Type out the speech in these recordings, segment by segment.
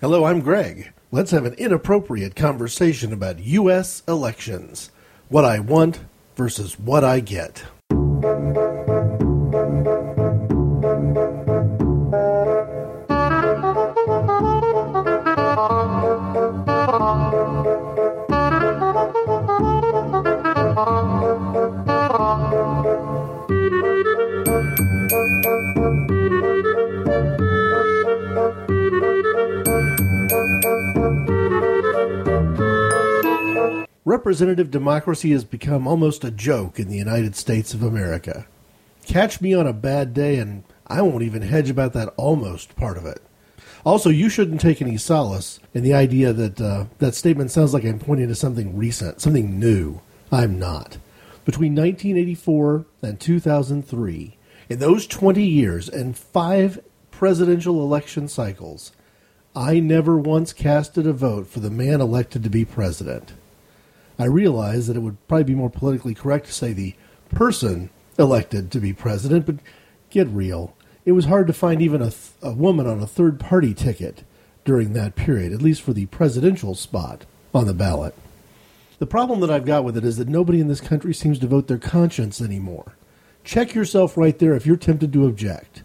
Hello, I'm Greg. Let's have an inappropriate conversation about U.S. elections. What I want versus what I get. Representative democracy has become almost a joke in the United States of America. Catch me on a bad day, and I won't even hedge about that almost part of it. Also, you shouldn't take any solace in the idea that uh, that statement sounds like I'm pointing to something recent, something new. I'm not. Between 1984 and 2003, in those 20 years and five presidential election cycles, I never once casted a vote for the man elected to be president. I realize that it would probably be more politically correct to say the person elected to be president, but get real. It was hard to find even a, th- a woman on a third party ticket during that period, at least for the presidential spot on the ballot. The problem that I've got with it is that nobody in this country seems to vote their conscience anymore. Check yourself right there if you're tempted to object.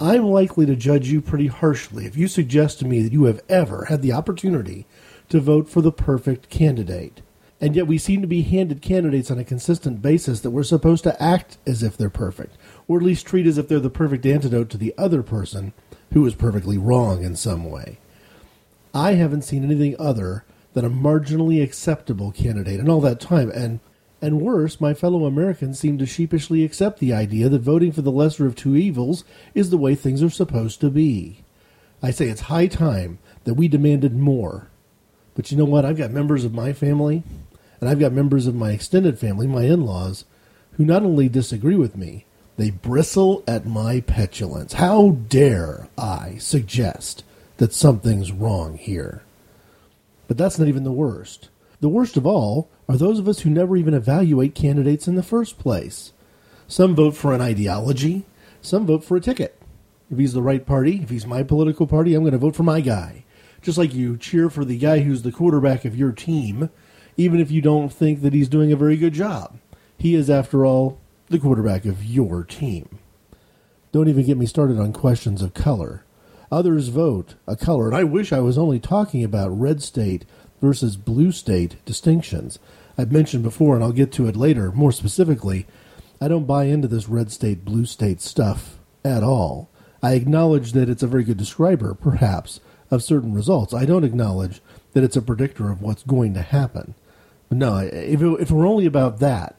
I'm likely to judge you pretty harshly if you suggest to me that you have ever had the opportunity to vote for the perfect candidate and yet we seem to be handed candidates on a consistent basis that we're supposed to act as if they're perfect, or at least treat as if they're the perfect antidote to the other person who is perfectly wrong in some way. I haven't seen anything other than a marginally acceptable candidate in all that time, and and worse, my fellow Americans seem to sheepishly accept the idea that voting for the lesser of two evils is the way things are supposed to be. I say it's high time that we demanded more. But you know what? I've got members of my family and I've got members of my extended family, my in laws, who not only disagree with me, they bristle at my petulance. How dare I suggest that something's wrong here? But that's not even the worst. The worst of all are those of us who never even evaluate candidates in the first place. Some vote for an ideology, some vote for a ticket. If he's the right party, if he's my political party, I'm going to vote for my guy. Just like you cheer for the guy who's the quarterback of your team even if you don't think that he's doing a very good job. He is, after all, the quarterback of your team. Don't even get me started on questions of color. Others vote a color, and I wish I was only talking about red state versus blue state distinctions. I've mentioned before, and I'll get to it later more specifically, I don't buy into this red state, blue state stuff at all. I acknowledge that it's a very good describer, perhaps, of certain results. I don't acknowledge that it's a predictor of what's going to happen. No, if it, if we're only about that,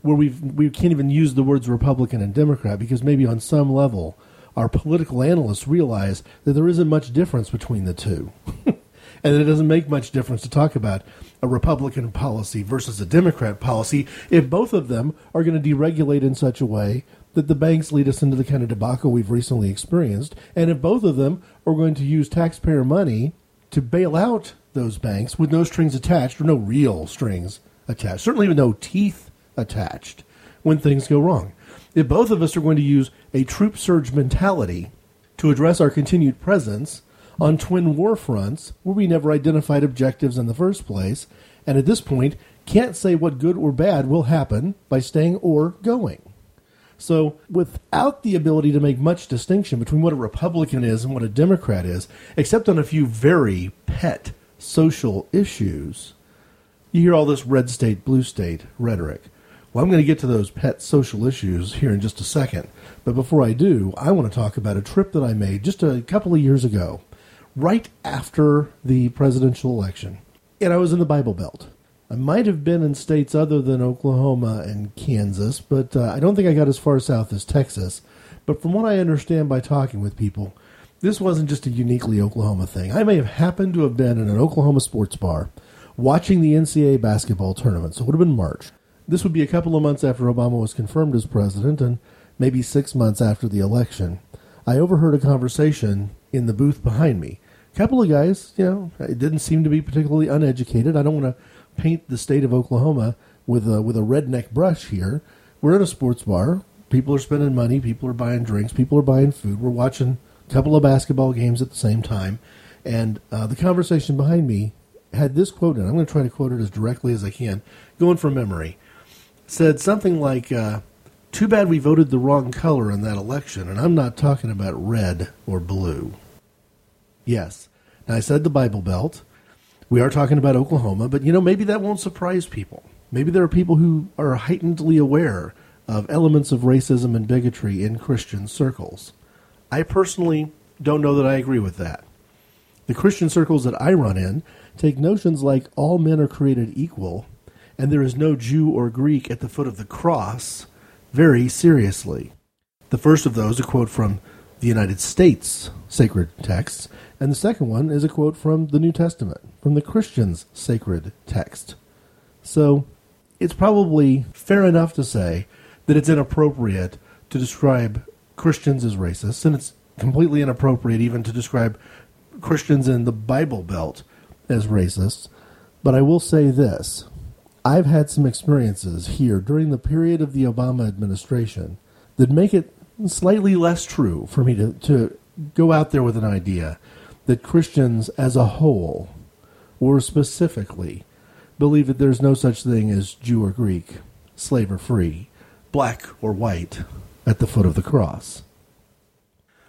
where we we can't even use the words Republican and Democrat because maybe on some level our political analysts realize that there isn't much difference between the two, and it doesn't make much difference to talk about a Republican policy versus a Democrat policy if both of them are going to deregulate in such a way that the banks lead us into the kind of debacle we've recently experienced, and if both of them are going to use taxpayer money to bail out those banks with no strings attached, or no real strings attached, certainly with no teeth attached when things go wrong. If both of us are going to use a troop surge mentality to address our continued presence on twin war fronts where we never identified objectives in the first place, and at this point can't say what good or bad will happen by staying or going. So, without the ability to make much distinction between what a Republican is and what a Democrat is, except on a few very pet social issues, you hear all this red state, blue state rhetoric. Well, I'm going to get to those pet social issues here in just a second. But before I do, I want to talk about a trip that I made just a couple of years ago, right after the presidential election. And I was in the Bible Belt. I might have been in states other than Oklahoma and Kansas, but uh, I don't think I got as far south as Texas. But from what I understand by talking with people, this wasn't just a uniquely Oklahoma thing. I may have happened to have been in an Oklahoma sports bar watching the NCAA basketball tournament, so it would have been March. This would be a couple of months after Obama was confirmed as president and maybe six months after the election. I overheard a conversation in the booth behind me. A couple of guys, you know, it didn't seem to be particularly uneducated. I don't want to paint the state of Oklahoma with a, with a redneck brush here. We're in a sports bar. People are spending money. People are buying drinks. People are buying food. We're watching couple of basketball games at the same time. And uh, the conversation behind me had this quote, and I'm going to try to quote it as directly as I can, going from memory. Said something like, uh, Too bad we voted the wrong color in that election, and I'm not talking about red or blue. Yes. Now, I said the Bible Belt. We are talking about Oklahoma, but you know, maybe that won't surprise people. Maybe there are people who are heightenedly aware of elements of racism and bigotry in Christian circles. I personally don't know that I agree with that. The Christian circles that I run in take notions like all men are created equal and there is no Jew or Greek at the foot of the cross very seriously. The first of those, a quote from the United States sacred texts, and the second one is a quote from the New Testament, from the Christian's sacred text. So it's probably fair enough to say that it's inappropriate to describe Christians as racists, and it's completely inappropriate even to describe Christians in the Bible Belt as racists. But I will say this I've had some experiences here during the period of the Obama administration that make it slightly less true for me to, to go out there with an idea that Christians as a whole, or specifically, believe that there's no such thing as Jew or Greek, slave or free, black or white, at the foot of the cross.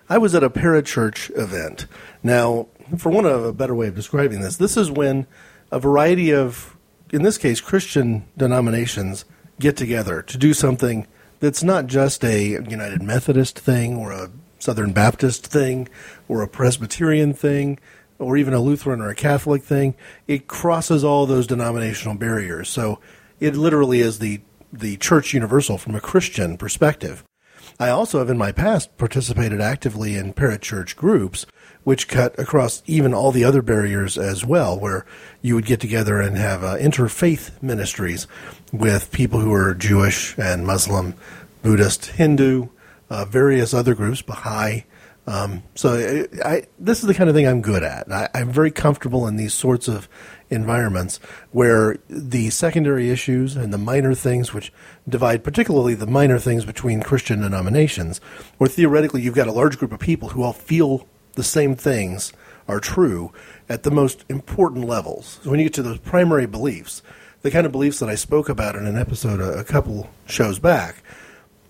I was at a parachurch event. Now, for one of a better way of describing this, this is when a variety of, in this case, Christian denominations get together to do something that's not just a United Methodist thing or a Southern Baptist thing or a Presbyterian thing or even a Lutheran or a Catholic thing. It crosses all those denominational barriers. So it literally is the, the church universal from a Christian perspective. I also have in my past participated actively in parachurch groups, which cut across even all the other barriers as well, where you would get together and have uh, interfaith ministries with people who are Jewish and Muslim, Buddhist, Hindu, uh, various other groups, Baha'i. Um, so I, I, this is the kind of thing I'm good at. I, I'm very comfortable in these sorts of environments where the secondary issues and the minor things which divide particularly the minor things between Christian denominations, where theoretically you've got a large group of people who all feel the same things are true at the most important levels. So when you get to those primary beliefs, the kind of beliefs that I spoke about in an episode a, a couple shows back,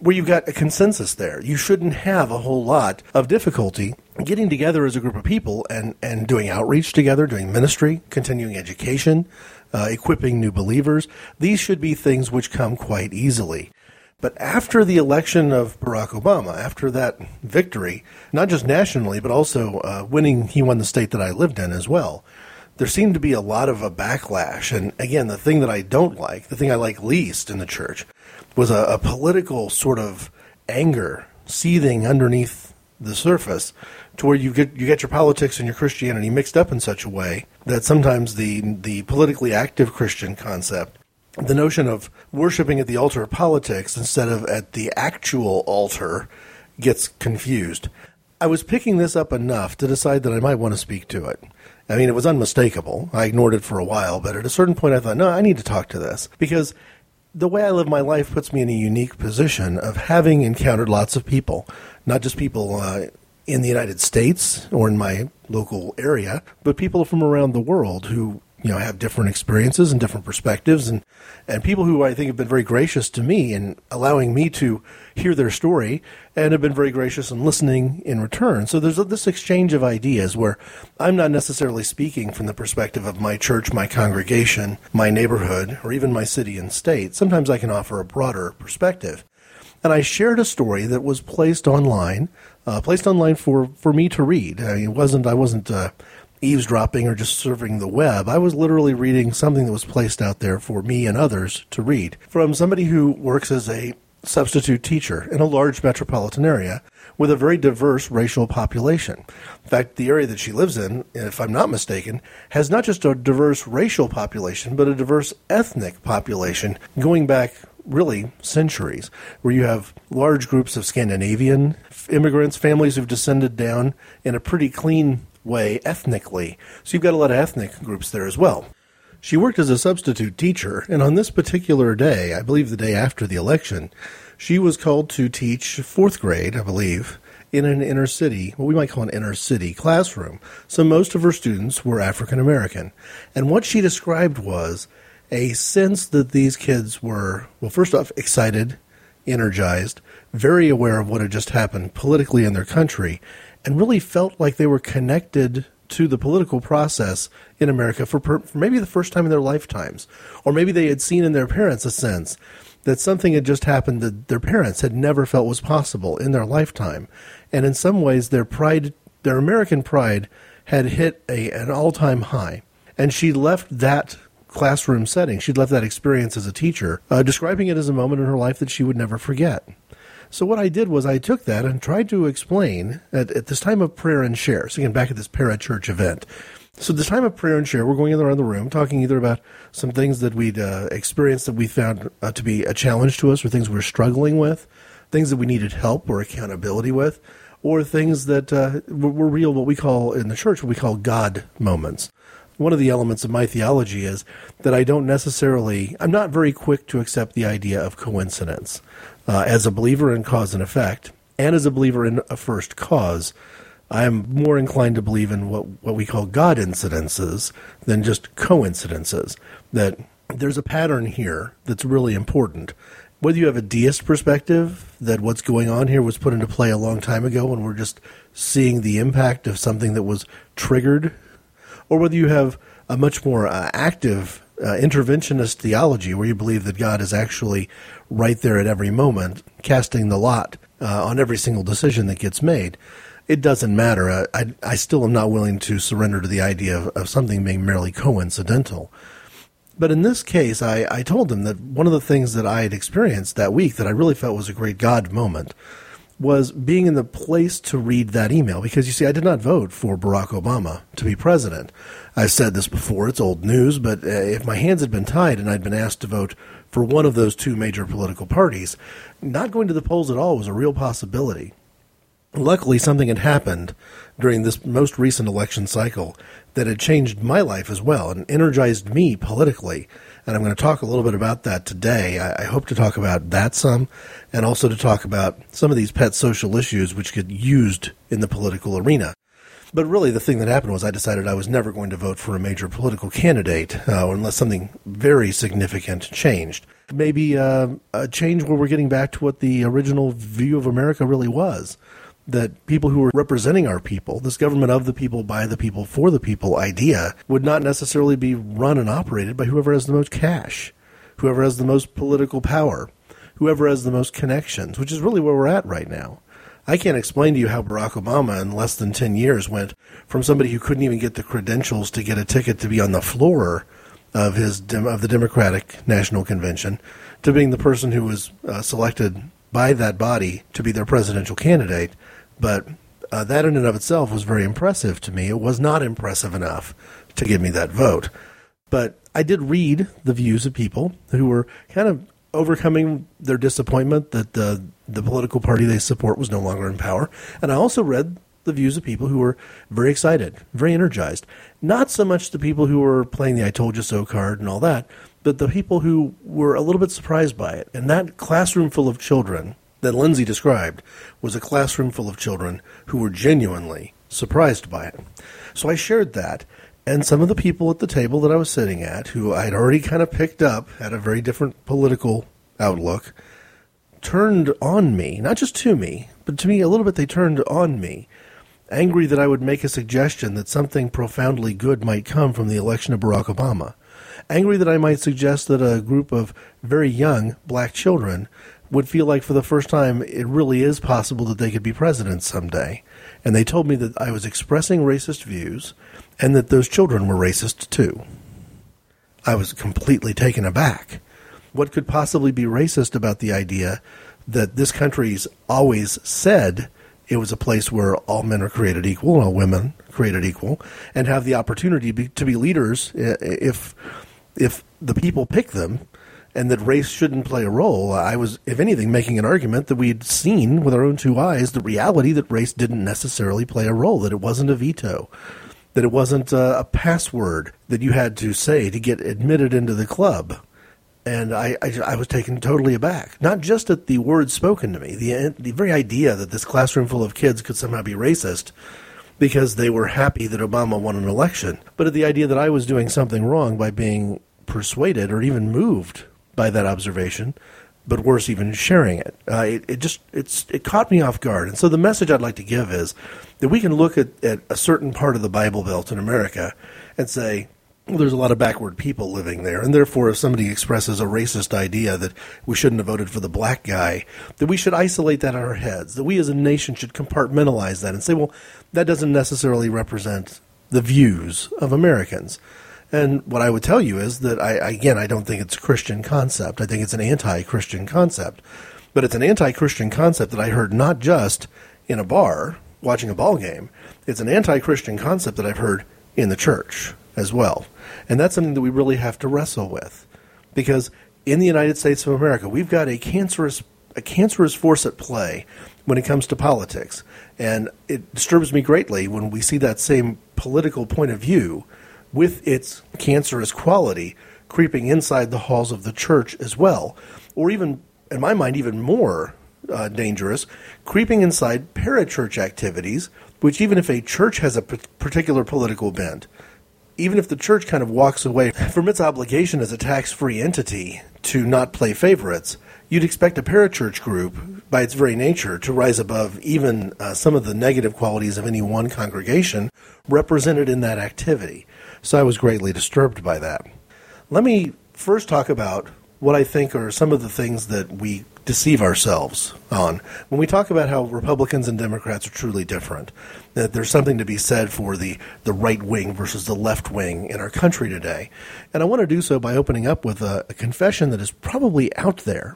where you've got a consensus there. You shouldn't have a whole lot of difficulty getting together as a group of people and, and doing outreach together, doing ministry, continuing education, uh, equipping new believers. These should be things which come quite easily. But after the election of Barack Obama, after that victory, not just nationally, but also uh, winning, he won the state that I lived in as well. There seemed to be a lot of a backlash. And again, the thing that I don't like, the thing I like least in the church, was a, a political sort of anger seething underneath the surface to where you get you get your politics and your Christianity mixed up in such a way that sometimes the the politically active Christian concept, the notion of worshiping at the altar of politics instead of at the actual altar, gets confused. I was picking this up enough to decide that I might want to speak to it. I mean, it was unmistakable. I ignored it for a while, but at a certain point I thought, no, I need to talk to this because the way I live my life puts me in a unique position of having encountered lots of people, not just people uh, in the United States or in my local area, but people from around the world who you know have different experiences and different perspectives and and people who I think have been very gracious to me in allowing me to hear their story and have been very gracious in listening in return. So there's this exchange of ideas where I'm not necessarily speaking from the perspective of my church, my congregation, my neighborhood, or even my city and state. Sometimes I can offer a broader perspective. And I shared a story that was placed online, uh, placed online for, for me to read. I mean, it wasn't I wasn't uh, eavesdropping or just surfing the web. I was literally reading something that was placed out there for me and others to read from somebody who works as a substitute teacher in a large metropolitan area with a very diverse racial population. In fact, the area that she lives in, if I'm not mistaken, has not just a diverse racial population, but a diverse ethnic population going back really centuries, where you have large groups of Scandinavian immigrants, families who've descended down in a pretty clean way ethnically. So you've got a lot of ethnic groups there as well. She worked as a substitute teacher, and on this particular day, I believe the day after the election, she was called to teach fourth grade, I believe, in an inner city, what we might call an inner city classroom. So most of her students were African American. And what she described was a sense that these kids were, well, first off, excited, energized, very aware of what had just happened politically in their country, and really felt like they were connected to the political process in America for, per, for, maybe the first time in their lifetimes. Or maybe they had seen in their parents a sense that something had just happened that their parents had never felt was possible in their lifetime. And in some ways, their pride, their American pride, had hit a, an all time high. And she left that classroom setting, she'd left that experience as a teacher, uh, describing it as a moment in her life that she would never forget. So what I did was I took that and tried to explain at, at this time of prayer and share. So again, back at this parachurch event. So this time of prayer and share, we're going around the room talking either about some things that we'd uh, experienced that we found uh, to be a challenge to us, or things we we're struggling with, things that we needed help or accountability with, or things that uh, were real, what we call in the church, what we call God moments. One of the elements of my theology is that I don't necessarily, I'm not very quick to accept the idea of coincidence uh, as a believer in cause and effect, and as a believer in a first cause, I'm more inclined to believe in what, what we call God incidences than just coincidences. That there's a pattern here that's really important. Whether you have a deist perspective, that what's going on here was put into play a long time ago and we're just seeing the impact of something that was triggered, or whether you have a much more uh, active uh, interventionist theology where you believe that God is actually right there at every moment, casting the lot uh, on every single decision that gets made. It doesn't matter. I, I, I still am not willing to surrender to the idea of, of something being merely coincidental. But in this case, I, I told them that one of the things that I had experienced that week that I really felt was a great God moment was being in the place to read that email. Because you see, I did not vote for Barack Obama to be president. I've said this before, it's old news, but uh, if my hands had been tied and I'd been asked to vote for one of those two major political parties, not going to the polls at all was a real possibility. Luckily, something had happened during this most recent election cycle that had changed my life as well and energized me politically. And I'm going to talk a little bit about that today. I, hope to talk about that some and also to talk about some of these pet social issues which get used in the political arena. But really, the thing that happened was I decided I was never going to vote for a major political candidate uh, unless something very significant changed. Maybe uh, a change where we're getting back to what the original view of America really was. That people who were representing our people, this government of the people, by the people, for the people idea, would not necessarily be run and operated by whoever has the most cash, whoever has the most political power, whoever has the most connections, which is really where we're at right now. I can't explain to you how Barack Obama in less than 10 years went from somebody who couldn't even get the credentials to get a ticket to be on the floor of his of the Democratic National Convention to being the person who was uh, selected by that body to be their presidential candidate. But uh, that in and of itself was very impressive to me. It was not impressive enough to give me that vote. But I did read the views of people who were kind of overcoming their disappointment that the the political party they support was no longer in power. And I also read the views of people who were very excited, very energized. Not so much the people who were playing the I told you so card and all that, but the people who were a little bit surprised by it. And that classroom full of children that Lindsay described was a classroom full of children who were genuinely surprised by it. So I shared that. And some of the people at the table that I was sitting at, who I'd already kind of picked up, had a very different political outlook turned on me, not just to me, but to me a little bit they turned on me, angry that I would make a suggestion that something profoundly good might come from the election of Barack Obama, angry that I might suggest that a group of very young black children would feel like for the first time it really is possible that they could be president someday. And they told me that I was expressing racist views and that those children were racist too. I was completely taken aback what could possibly be racist about the idea that this country's always said it was a place where all men are created equal and all women created equal and have the opportunity to be leaders if if the people pick them and that race shouldn't play a role. I was, if anything, making an argument that we had seen with our own two eyes the reality that race didn't necessarily play a role, that it wasn't a veto, that it wasn't a, a password that you had to say to get admitted into the club and I, I, I, was taken totally aback. Not just at the words spoken to me, the the very idea that this classroom full of kids could somehow be racist because they were happy that Obama won an election, but at the idea that I was doing something wrong by being persuaded or even moved by that observation, but worse, even sharing it. Uh, it, it, just it's it caught me off guard. And so the message I'd like to give is that we can look at, at a certain part of the Bible Belt in America and say, well, there's a lot of backward people living there, and therefore, if somebody expresses a racist idea that we shouldn't have voted for the black guy, that we should isolate that in our heads, that we as a nation should compartmentalize that and say, well, that doesn't necessarily represent the views of Americans. And what I would tell you is that I, again, I don't think it's a Christian concept. I think it's an anti-Christian concept, but it's an anti-Christian concept that I heard not just in a bar watching a ball game. It's an anti-Christian concept that I've heard in the church as well. And that's something that we really have to wrestle with. Because in the United States of America, we've got a cancerous a cancerous force at play when it comes to politics. And it disturbs me greatly when we see that same political point of view with its cancerous quality creeping inside the halls of the church as well. Or even, in my mind, even more uh, dangerous, creeping inside parachurch activities, which even if a church has a p- particular political bent, even if the church kind of walks away from its obligation as a tax free entity to not play favorites, you'd expect a parachurch group, by its very nature, to rise above even uh, some of the negative qualities of any one congregation represented in that activity. So I was greatly disturbed by that. Let me first talk about what I think are some of the things that we deceive ourselves on. When we talk about how Republicans and Democrats are truly different, that there's something to be said for the, the right wing versus the left wing in our country today. And I want to do so by opening up with a, a confession that is probably out there.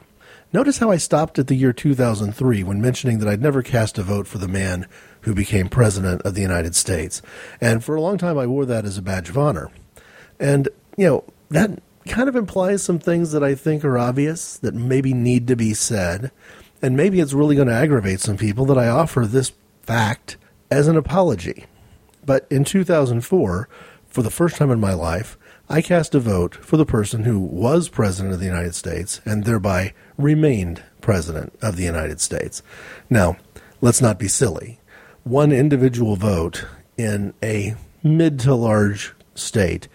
Notice how I stopped at the year 2003 when mentioning that I'd never cast a vote for the man who became president of the United States. And for a long time, I wore that as a badge of honor. And, you know, that kind of implies some things that I think are obvious that maybe need to be said. And maybe it's really going to aggravate some people that I offer this fact as an apology. But in 2004, for the first time in my life, I cast a vote for the person who was President of the United States and thereby remained President of the United States. Now, let's not be silly. One individual vote in a mid to large state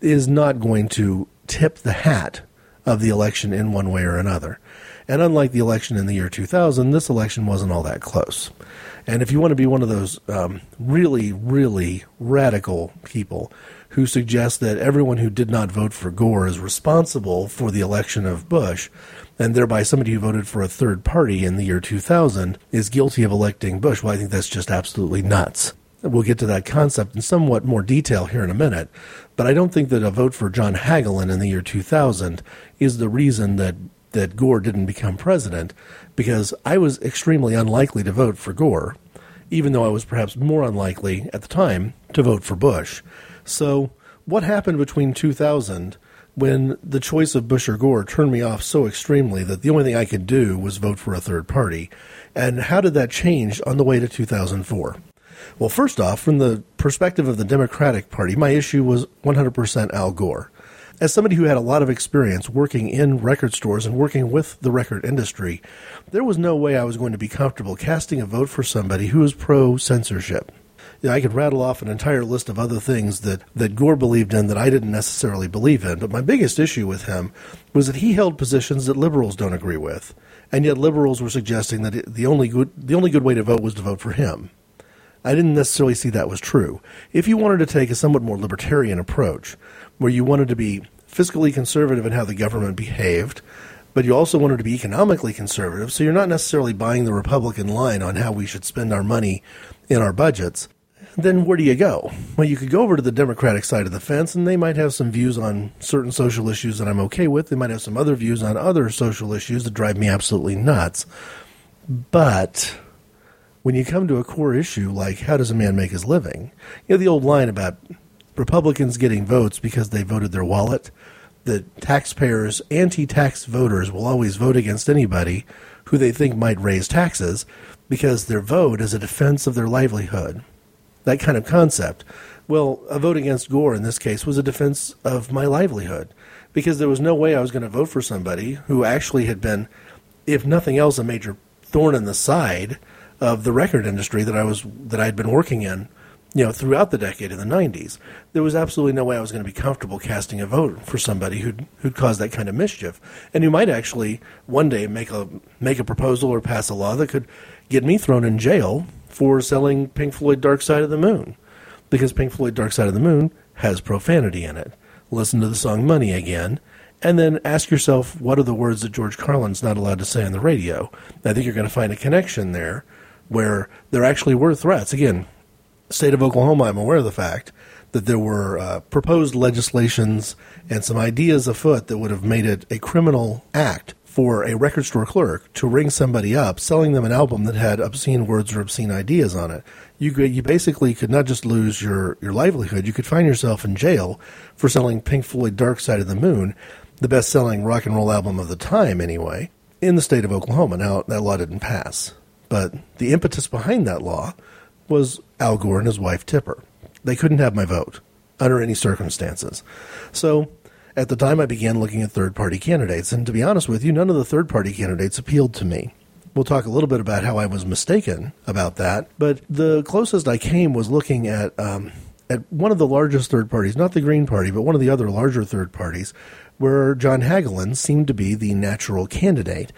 is not going to tip the hat of the election in one way or another. And unlike the election in the year 2000, this election wasn't all that close. And if you want to be one of those um, really, really radical people who suggest that everyone who did not vote for Gore is responsible for the election of Bush, and thereby somebody who voted for a third party in the year 2000 is guilty of electing Bush, well, I think that's just absolutely nuts. We'll get to that concept in somewhat more detail here in a minute, but I don't think that a vote for John Hagelin in the year 2000 is the reason that, that Gore didn't become president, because I was extremely unlikely to vote for Gore, even though I was perhaps more unlikely at the time to vote for Bush. So, what happened between 2000 when the choice of Bush or Gore turned me off so extremely that the only thing I could do was vote for a third party? And how did that change on the way to 2004? Well, first off, from the perspective of the Democratic Party, my issue was 100% Al Gore. As somebody who had a lot of experience working in record stores and working with the record industry, there was no way I was going to be comfortable casting a vote for somebody who was pro censorship. I could rattle off an entire list of other things that, that Gore believed in that I didn't necessarily believe in, but my biggest issue with him was that he held positions that liberals don't agree with, and yet liberals were suggesting that the only good, the only good way to vote was to vote for him. I didn't necessarily see that was true. If you wanted to take a somewhat more libertarian approach, where you wanted to be fiscally conservative in how the government behaved, but you also wanted to be economically conservative, so you're not necessarily buying the Republican line on how we should spend our money in our budgets, then where do you go? Well, you could go over to the Democratic side of the fence, and they might have some views on certain social issues that I'm okay with. They might have some other views on other social issues that drive me absolutely nuts. But when you come to a core issue like how does a man make his living, you know the old line about Republicans getting votes because they voted their wallet. That taxpayers, anti-tax voters, will always vote against anybody who they think might raise taxes because their vote is a defense of their livelihood. That kind of concept. Well, a vote against Gore in this case was a defense of my livelihood because there was no way I was going to vote for somebody who actually had been, if nothing else, a major thorn in the side of the record industry that I was that I had been working in, you know, throughout the decade of the '90s. There was absolutely no way I was going to be comfortable casting a vote for somebody who'd who'd caused that kind of mischief, and who might actually one day make a make a proposal or pass a law that could get me thrown in jail for selling Pink Floyd Dark Side of the Moon because Pink Floyd Dark Side of the Moon has profanity in it. Listen to the song Money again, and then ask yourself what are the words that George Carlin's not allowed to say on the radio. I think you're going to find a connection there where there actually were threats. Again, state of Oklahoma, I'm aware of the fact that there were uh, proposed legislations and some ideas afoot that would have made it a criminal act for a record store clerk to ring somebody up selling them an album that had obscene words or obscene ideas on it. You you basically could not just lose your, your livelihood, you could find yourself in jail for selling Pink Floyd Dark Side of the Moon, the best selling rock and roll album of the time anyway, in the state of Oklahoma. Now, that law didn't pass. But the impetus behind that law was Al Gore and his wife Tipper. They couldn't have my vote under any circumstances. So at the time, I began looking at third party candidates, and to be honest with you, none of the third party candidates appealed to me. We'll talk a little bit about how I was mistaken about that, but the closest I came was looking at um, at one of the largest third parties, not the Green Party, but one of the other larger third parties, where John Hagelin seemed to be the natural candidate.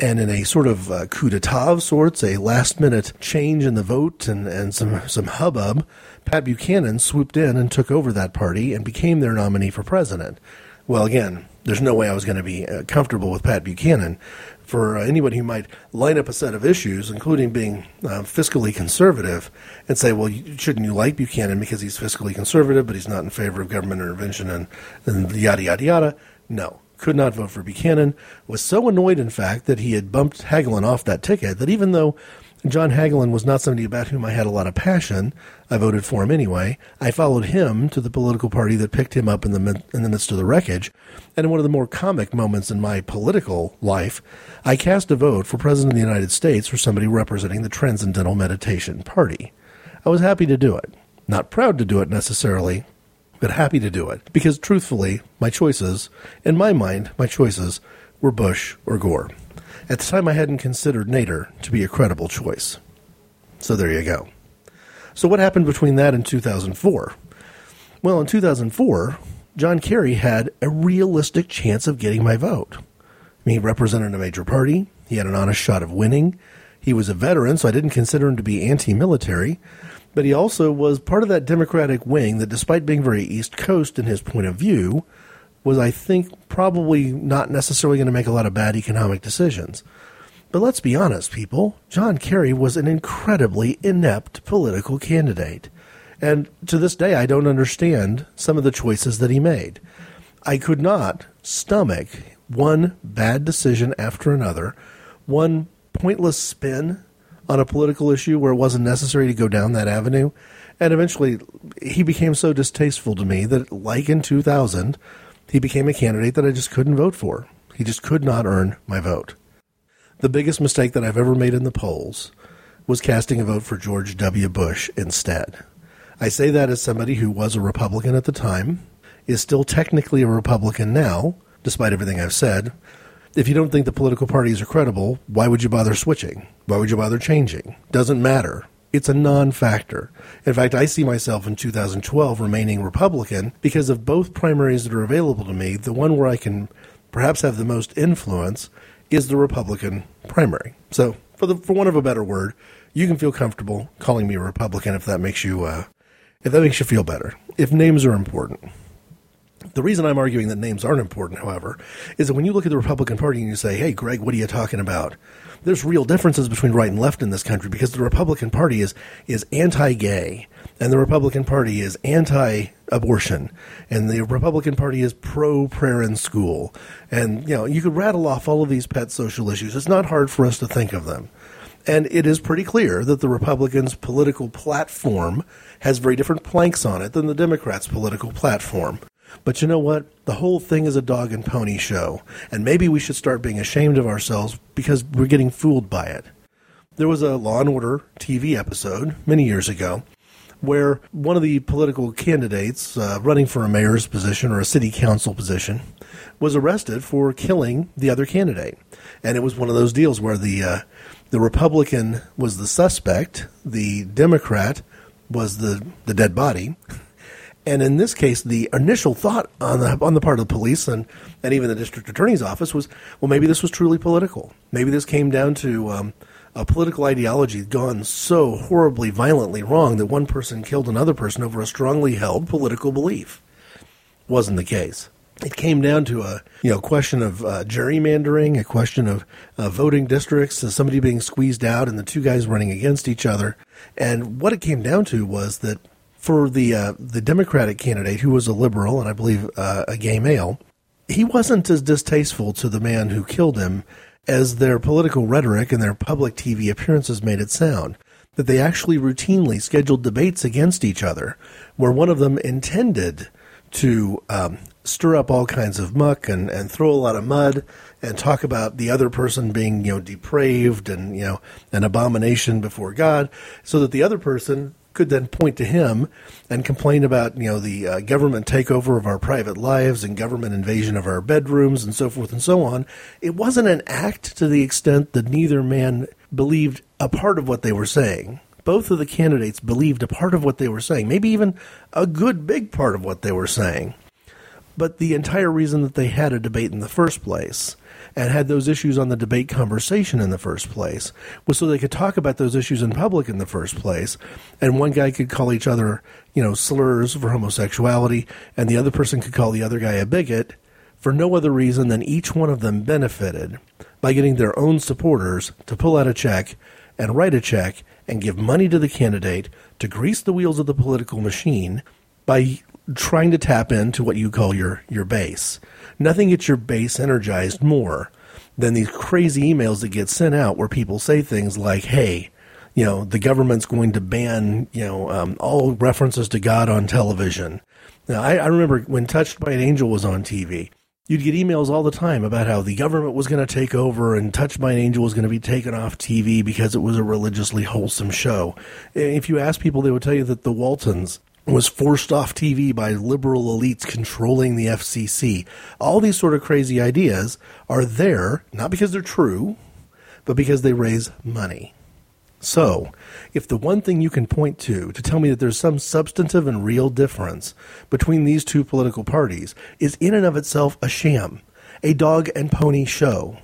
And in a sort of uh, coup d'etat of sorts, a last minute change in the vote and, and some, some hubbub, Pat Buchanan swooped in and took over that party and became their nominee for president. Well, again, there's no way I was going to be uh, comfortable with Pat Buchanan. For uh, anybody who might line up a set of issues, including being uh, fiscally conservative, and say, well, shouldn't you like Buchanan because he's fiscally conservative, but he's not in favor of government intervention and, and yada, yada, yada? No. Could not vote for Buchanan. Was so annoyed, in fact, that he had bumped Hagelin off that ticket that even though John Hagelin was not somebody about whom I had a lot of passion. I voted for him anyway. I followed him to the political party that picked him up in the in the midst of the wreckage. And in one of the more comic moments in my political life, I cast a vote for President of the United States for somebody representing the Transcendental Meditation Party. I was happy to do it. Not proud to do it necessarily, but happy to do it because truthfully, my choices, in my mind, my choices were Bush or Gore. At the time, I hadn't considered Nader to be a credible choice. So there you go. So, what happened between that and 2004? Well, in 2004, John Kerry had a realistic chance of getting my vote. I mean, he represented a major party, he had an honest shot of winning, he was a veteran, so I didn't consider him to be anti military, but he also was part of that Democratic wing that, despite being very East Coast in his point of view, was, I think, probably not necessarily going to make a lot of bad economic decisions. But let's be honest, people. John Kerry was an incredibly inept political candidate. And to this day, I don't understand some of the choices that he made. I could not stomach one bad decision after another, one pointless spin on a political issue where it wasn't necessary to go down that avenue. And eventually, he became so distasteful to me that, like in 2000, he became a candidate that I just couldn't vote for. He just could not earn my vote. The biggest mistake that I've ever made in the polls was casting a vote for George W. Bush instead. I say that as somebody who was a Republican at the time, is still technically a Republican now, despite everything I've said. If you don't think the political parties are credible, why would you bother switching? Why would you bother changing? Doesn't matter it's a non factor. In fact, I see myself in 2012 remaining Republican because of both primaries that are available to me. The one where I can perhaps have the most influence is the Republican primary. So, for, the, for want of a better word, you can feel comfortable calling me a Republican if that makes you uh, if that makes you feel better. If names are important. The reason I'm arguing that names aren't important, however, is that when you look at the Republican Party and you say, hey, Greg, what are you talking about? There's real differences between right and left in this country because the Republican Party is, is anti gay, and the Republican Party is anti abortion, and the Republican Party is pro prayer in school. And, you know, you could rattle off all of these pet social issues. It's not hard for us to think of them. And it is pretty clear that the Republicans' political platform has very different planks on it than the Democrats' political platform. But you know what? The whole thing is a dog and pony show, and maybe we should start being ashamed of ourselves because we're getting fooled by it. There was a Law and Order TV episode many years ago where one of the political candidates uh, running for a mayor's position or a city council position was arrested for killing the other candidate. And it was one of those deals where the uh, the Republican was the suspect, the Democrat was the the dead body. And in this case, the initial thought on the on the part of the police and, and even the district attorney's office was, well, maybe this was truly political. Maybe this came down to um, a political ideology gone so horribly violently wrong that one person killed another person over a strongly held political belief. Wasn't the case. It came down to a you know question of uh, gerrymandering, a question of uh, voting districts, uh, somebody being squeezed out, and the two guys running against each other. And what it came down to was that for the uh, the Democratic candidate, who was a liberal and I believe uh, a gay male, he wasn't as distasteful to the man who killed him as their political rhetoric and their public TV appearances made it sound, that they actually routinely scheduled debates against each other, where one of them intended to um, stir up all kinds of muck and, and throw a lot of mud and talk about the other person being, you know, depraved and, you know, an abomination before God, so that the other person could then point to him and complain about you know the uh, government takeover of our private lives and government invasion of our bedrooms and so forth and so on. It wasn't an act to the extent that neither man believed a part of what they were saying. Both of the candidates believed a part of what they were saying, maybe even a good big part of what they were saying. But the entire reason that they had a debate in the first place and had those issues on the debate conversation in the first place was so they could talk about those issues in public in the first place. And one guy could call each other, you know, slurs for homosexuality, and the other person could call the other guy a bigot for no other reason than each one of them benefited by getting their own supporters to pull out a check and write a check and give money to the candidate to grease the wheels of the political machine by trying to tap into what you call your, your base. Nothing gets your base energized more than these crazy emails that get sent out where people say things like, hey, you know, the government's going to ban, you know, um, all references to God on television. Now, I, I remember when Touched by an Angel was on TV, you'd get emails all the time about how the government was going to take over and Touched by an Angel was going to be taken off TV because it was a religiously wholesome show. If you ask people, they would tell you that the Waltons was forced off TV by liberal elites controlling the FCC. All these sort of crazy ideas are there, not because they're true, but because they raise money. So, if the one thing you can point to to tell me that there's some substantive and real difference between these two political parties is in and of itself a sham, a dog and pony show,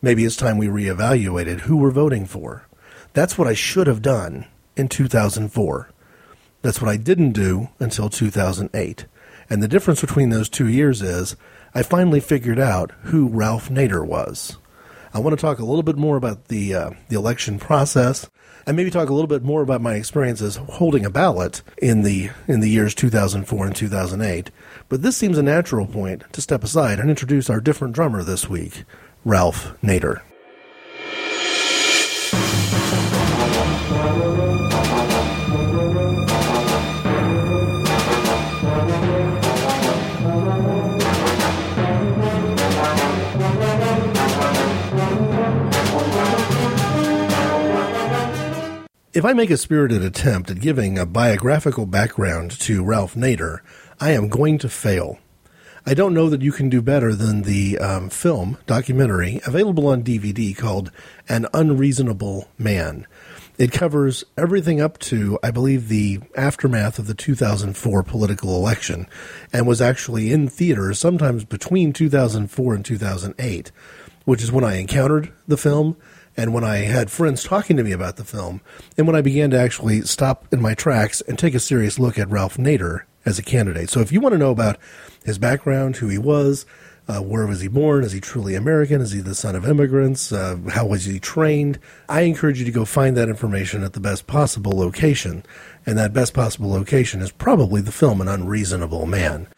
maybe it's time we reevaluated who we're voting for. That's what I should have done in 2004. That's what I didn't do until 2008. And the difference between those two years is I finally figured out who Ralph Nader was. I want to talk a little bit more about the uh, the election process, and maybe talk a little bit more about my experiences holding a ballot in the in the years 2004 and 2008. But this seems a natural point to step aside and introduce our different drummer this week, Ralph Nader. If I make a spirited attempt at giving a biographical background to Ralph Nader, I am going to fail. I don't know that you can do better than the um, film documentary available on DVD called An Unreasonable Man. It covers everything up to, I believe, the aftermath of the 2004 political election and was actually in theaters sometimes between 2004 and 2008, which is when I encountered the film and when I had friends talking to me about the film, and when I began to actually stop in my tracks and take a serious look at Ralph Nader as a candidate. So if you want to know about his background, who he was, uh, where was he born? Is he truly American? Is he the son of immigrants? Uh, how was he trained? I encourage you to go find that information at the best possible location. And that best possible location is probably the film An Unreasonable Man.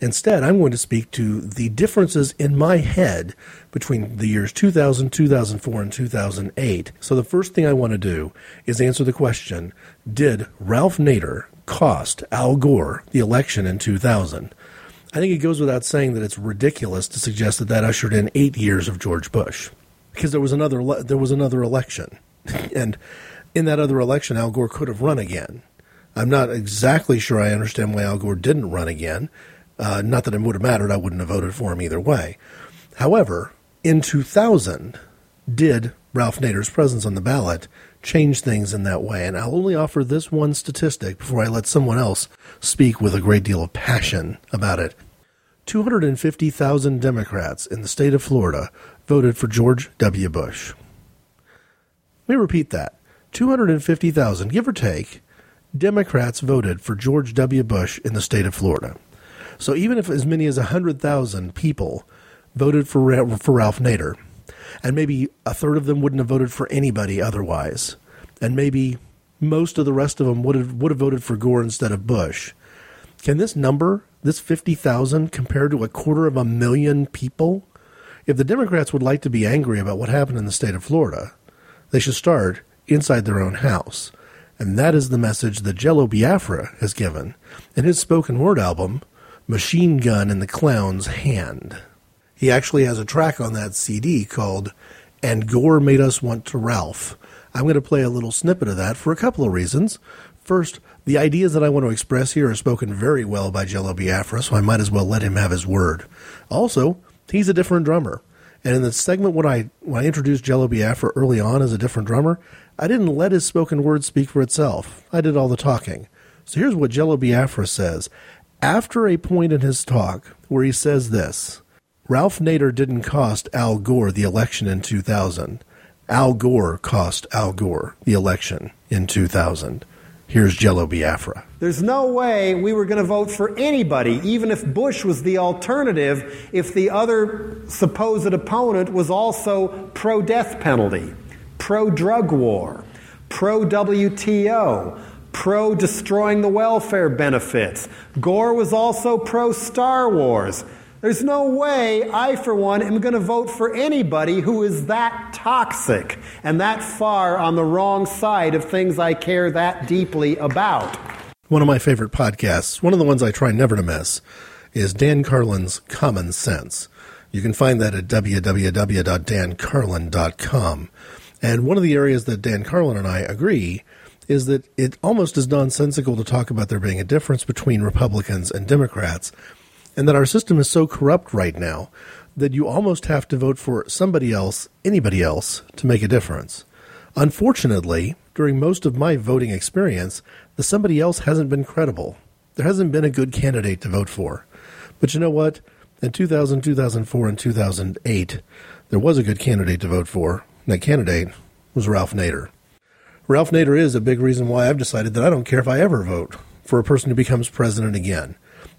Instead, I'm going to speak to the differences in my head between the years 2000, 2004, and 2008. So the first thing I want to do is answer the question Did Ralph Nader cost Al Gore the election in 2000? I think it goes without saying that it's ridiculous to suggest that that ushered in eight years of George Bush, because there was another there was another election, and in that other election, Al Gore could have run again. I'm not exactly sure I understand why Al Gore didn't run again. Uh, not that it would have mattered, I wouldn't have voted for him either way. However, in 2000, did Ralph Nader's presence on the ballot change things in that way? And I'll only offer this one statistic before I let someone else speak with a great deal of passion about it. 250,000 Democrats in the state of Florida voted for George W. Bush. Let me repeat that. 250,000, give or take, Democrats voted for George W. Bush in the state of Florida. So even if as many as 100,000 people voted for, for Ralph Nader, and maybe a third of them wouldn't have voted for anybody otherwise, and maybe most of the rest of them would have would have voted for Gore instead of Bush. Can this number, this 50,000 compared to a quarter of a million people? If the Democrats would like to be angry about what happened in the state of Florida, they should start inside their own house. And that is the message that Jello Biafra has given in his spoken word album, Machine Gun in the Clown's Hand. He actually has a track on that CD called And Gore Made Us Want to Ralph. I'm going to play a little snippet of that for a couple of reasons. First, the ideas that I want to express here are spoken very well by Jello Biafra, so I might as well let him have his word. Also, he's a different drummer. And in the segment when I when I introduced Jello Biafra early on as a different drummer, I didn't let his spoken word speak for itself. I did all the talking. So here's what Jello Biafra says after a point in his talk where he says this Ralph Nader didn't cost Al Gore the election in 2000. Al Gore cost Al Gore the election in 2000. Here's Jello Biafra. There's no way we were going to vote for anybody, even if Bush was the alternative, if the other supposed opponent was also pro death penalty, pro drug war, pro WTO, pro destroying the welfare benefits. Gore was also pro Star Wars. There's no way I, for one, am going to vote for anybody who is that toxic and that far on the wrong side of things I care that deeply about. One of my favorite podcasts, one of the ones I try never to miss, is Dan Carlin's Common Sense. You can find that at www.dancarlin.com. And one of the areas that Dan Carlin and I agree is that it almost is nonsensical to talk about there being a difference between Republicans and Democrats and that our system is so corrupt right now that you almost have to vote for somebody else, anybody else, to make a difference. Unfortunately, during most of my voting experience, the somebody else hasn't been credible. There hasn't been a good candidate to vote for. But you know what? In 2000, 2004, and 2008, there was a good candidate to vote for. that candidate was Ralph Nader. Ralph Nader is a big reason why I've decided that I don't care if I ever vote for a person who becomes president again.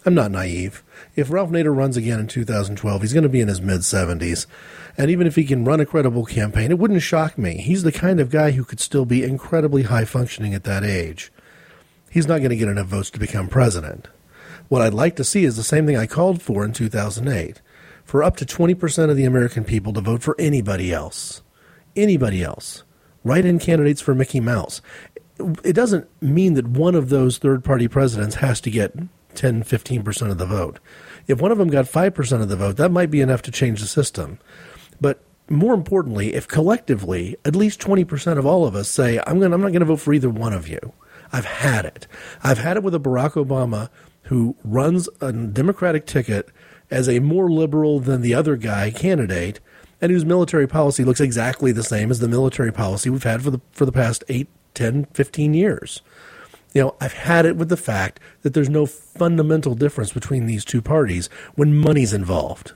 I'm not naive. If Ralph Nader runs again in 2012, he's going to be in his mid 70s. And even if he can run a credible campaign, it wouldn't shock me. He's the kind of guy who could still be incredibly high functioning at that age. He's not going to get enough votes to become president. What I'd like to see is the same thing I called for in 2008 for up to 20% of the American people to vote for anybody else. Anybody else. Write in candidates for Mickey Mouse. It doesn't mean that one of those third party presidents has to get 10, 15% of the vote. If one of them got 5% of the vote, that might be enough to change the system. But more importantly, if collectively at least 20% of all of us say, I'm, gonna, I'm not going to vote for either one of you, I've had it. I've had it with a Barack Obama who runs a Democratic ticket as a more liberal than the other guy candidate and whose military policy looks exactly the same as the military policy we've had for the, for the past 8, 10, 15 years. You know, I've had it with the fact that there's no fundamental difference between these two parties when money's involved.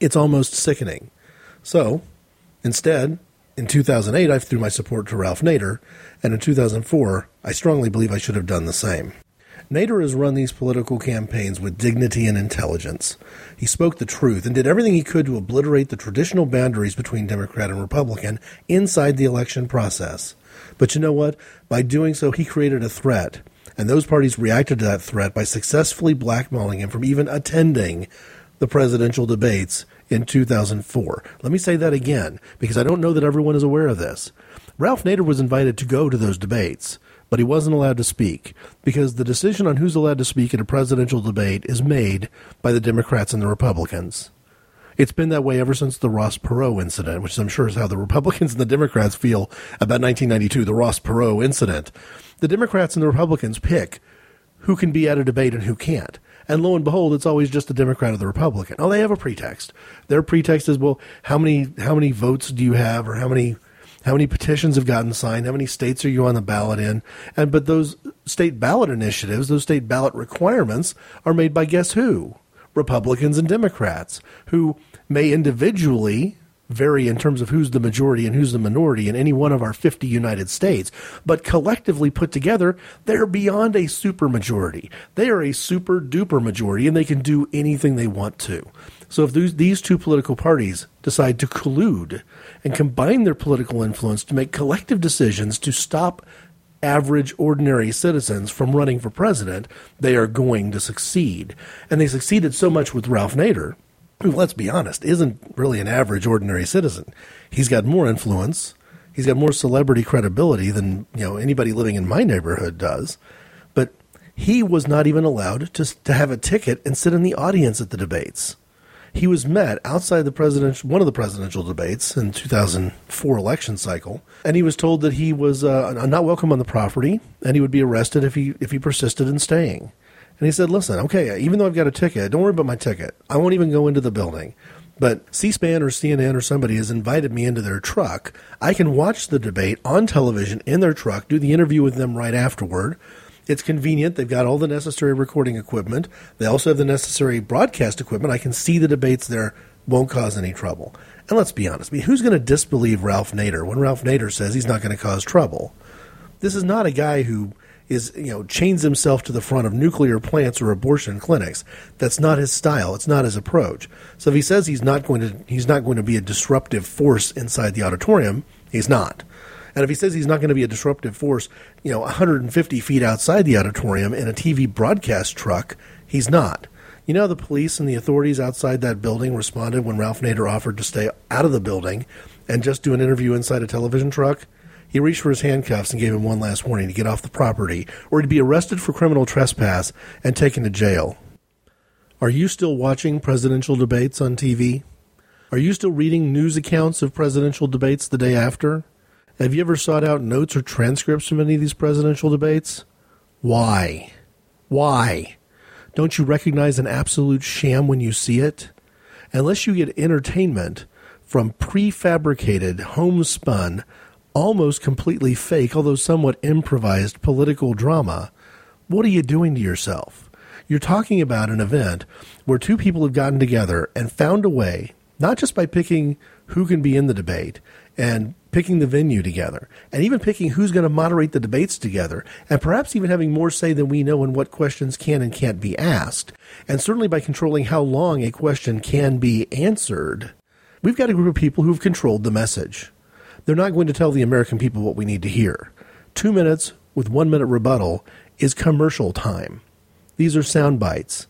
It's almost sickening. So, instead, in 2008, I threw my support to Ralph Nader, and in 2004, I strongly believe I should have done the same. Nader has run these political campaigns with dignity and intelligence. He spoke the truth and did everything he could to obliterate the traditional boundaries between Democrat and Republican inside the election process. But you know what? By doing so, he created a threat. And those parties reacted to that threat by successfully blackmailing him from even attending the presidential debates in 2004. Let me say that again, because I don't know that everyone is aware of this. Ralph Nader was invited to go to those debates, but he wasn't allowed to speak because the decision on who's allowed to speak at a presidential debate is made by the Democrats and the Republicans. It's been that way ever since the Ross Perot incident, which I'm sure is how the Republicans and the Democrats feel about 1992, the Ross Perot incident. The Democrats and the Republicans pick who can be at a debate and who can't. And lo and behold, it's always just the Democrat or the Republican. Oh, they have a pretext. Their pretext is, well, how many how many votes do you have, or how many how many petitions have gotten signed? How many states are you on the ballot in? And but those state ballot initiatives, those state ballot requirements, are made by guess who? Republicans and Democrats, who may individually vary in terms of who's the majority and who's the minority in any one of our 50 United States, but collectively put together, they're beyond a supermajority. They are a super duper majority and they can do anything they want to. So if these, these two political parties decide to collude and combine their political influence to make collective decisions to stop average, ordinary citizens from running for president, they are going to succeed. And they succeeded so much with Ralph Nader who, let's be honest, isn't really an average ordinary citizen. He's got more influence. He's got more celebrity credibility than you know anybody living in my neighborhood does. But he was not even allowed to to have a ticket and sit in the audience at the debates. He was met outside the presidential one of the presidential debates in 2004 election cycle, and he was told that he was uh, not welcome on the property and he would be arrested if he if he persisted in staying. And he said, listen, okay, even though I've got a ticket, don't worry about my ticket. I won't even go into the building. But C SPAN or CNN or somebody has invited me into their truck. I can watch the debate on television in their truck, do the interview with them right afterward. It's convenient. They've got all the necessary recording equipment. They also have the necessary broadcast equipment. I can see the debates there, won't cause any trouble. And let's be honest, I mean, who's going to disbelieve Ralph Nader when Ralph Nader says he's not going to cause trouble? This is not a guy who is you know chains himself to the front of nuclear plants or abortion clinics. That's not his style. It's not his approach. So if he says he's not going to he's not going to be a disruptive force inside the auditorium, he's not. And if he says he's not going to be a disruptive force, you know, 150 feet outside the auditorium in a TV broadcast truck, he's not. You know, the police and the authorities outside that building responded when Ralph Nader offered to stay out of the building and just do an interview inside a television truck. He reached for his handcuffs and gave him one last warning to get off the property, or he'd be arrested for criminal trespass and taken to jail. Are you still watching presidential debates on TV? Are you still reading news accounts of presidential debates the day after? Have you ever sought out notes or transcripts from any of these presidential debates? Why? Why? Don't you recognize an absolute sham when you see it? Unless you get entertainment from prefabricated, homespun, almost completely fake, although somewhat improvised political drama, what are you doing to yourself? You're talking about an event where two people have gotten together and found a way, not just by picking who can be in the debate and picking the venue together, and even picking who's going to moderate the debates together, and perhaps even having more say than we know in what questions can and can't be asked, and certainly by controlling how long a question can be answered. We've got a group of people who've controlled the message. They're not going to tell the American people what we need to hear. Two minutes with one minute rebuttal is commercial time. These are sound bites.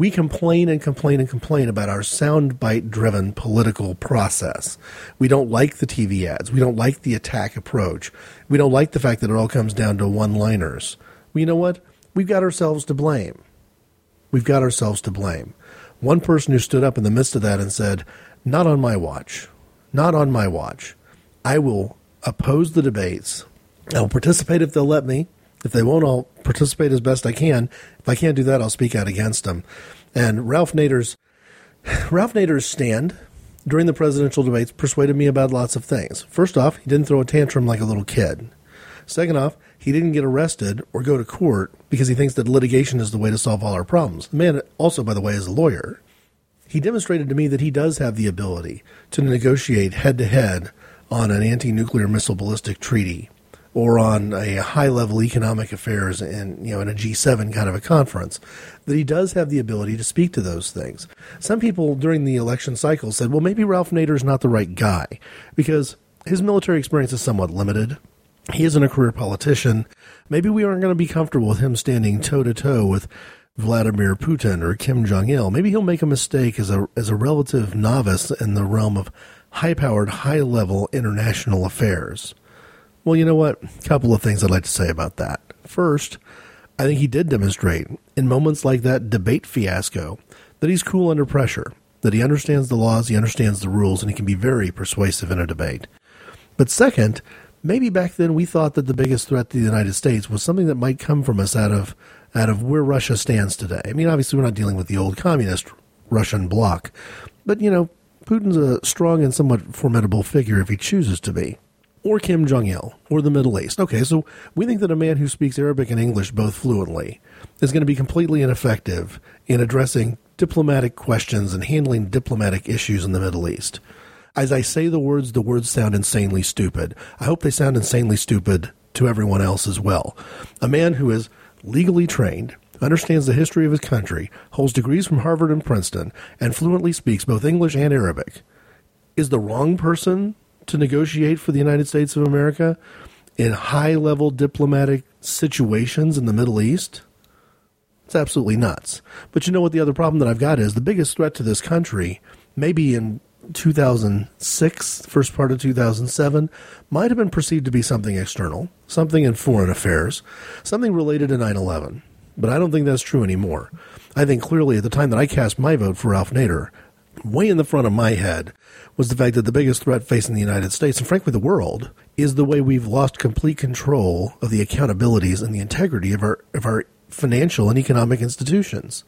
We complain and complain and complain about our soundbite driven political process. We don't like the TV ads. We don't like the attack approach. We don't like the fact that it all comes down to one liners. Well, you know what? We've got ourselves to blame. We've got ourselves to blame. One person who stood up in the midst of that and said, Not on my watch. Not on my watch. I will oppose the debates. I'll participate if they'll let me. If they won't, I'll participate as best I can. If I can't do that, I'll speak out against them. And Ralph Nader's Ralph Nader's stand during the presidential debates persuaded me about lots of things. First off, he didn't throw a tantrum like a little kid. Second off, he didn't get arrested or go to court because he thinks that litigation is the way to solve all our problems. The man also, by the way, is a lawyer. He demonstrated to me that he does have the ability to negotiate head to head on an anti nuclear missile ballistic treaty or on a high level economic affairs and you know in a G7 kind of a conference that he does have the ability to speak to those things. Some people during the election cycle said, "Well, maybe Ralph Nader is not the right guy because his military experience is somewhat limited. He isn't a career politician. Maybe we aren't going to be comfortable with him standing toe to toe with Vladimir Putin or Kim Jong Il. Maybe he'll make a mistake as a as a relative novice in the realm of high powered, high level international affairs. Well, you know what? A couple of things I'd like to say about that. First, I think he did demonstrate in moments like that debate fiasco that he's cool under pressure. that he understands the laws, he understands the rules, and he can be very persuasive in a debate. But second, maybe back then we thought that the biggest threat to the United States was something that might come from us out of out of where Russia stands today. I mean, obviously we're not dealing with the old communist Russian bloc, but you know, Putin's a strong and somewhat formidable figure if he chooses to be. Or Kim Jong il, or the Middle East. Okay, so we think that a man who speaks Arabic and English both fluently is going to be completely ineffective in addressing diplomatic questions and handling diplomatic issues in the Middle East. As I say the words, the words sound insanely stupid. I hope they sound insanely stupid to everyone else as well. A man who is legally trained, understands the history of his country, holds degrees from Harvard and Princeton, and fluently speaks both English and Arabic, is the wrong person to negotiate for the United States of America in high level diplomatic situations in the Middle East? It's absolutely nuts. But you know what the other problem that I've got is the biggest threat to this country, maybe in 2006, first part of 2007, might have been perceived to be something external, something in foreign affairs, something related to 9 11. But I don't think that's true anymore. I think clearly at the time that I cast my vote for Ralph Nader, way in the front of my head was the fact that the biggest threat facing the United States, and frankly the world, is the way we've lost complete control of the accountabilities and the integrity of our, of our financial and economic institutions.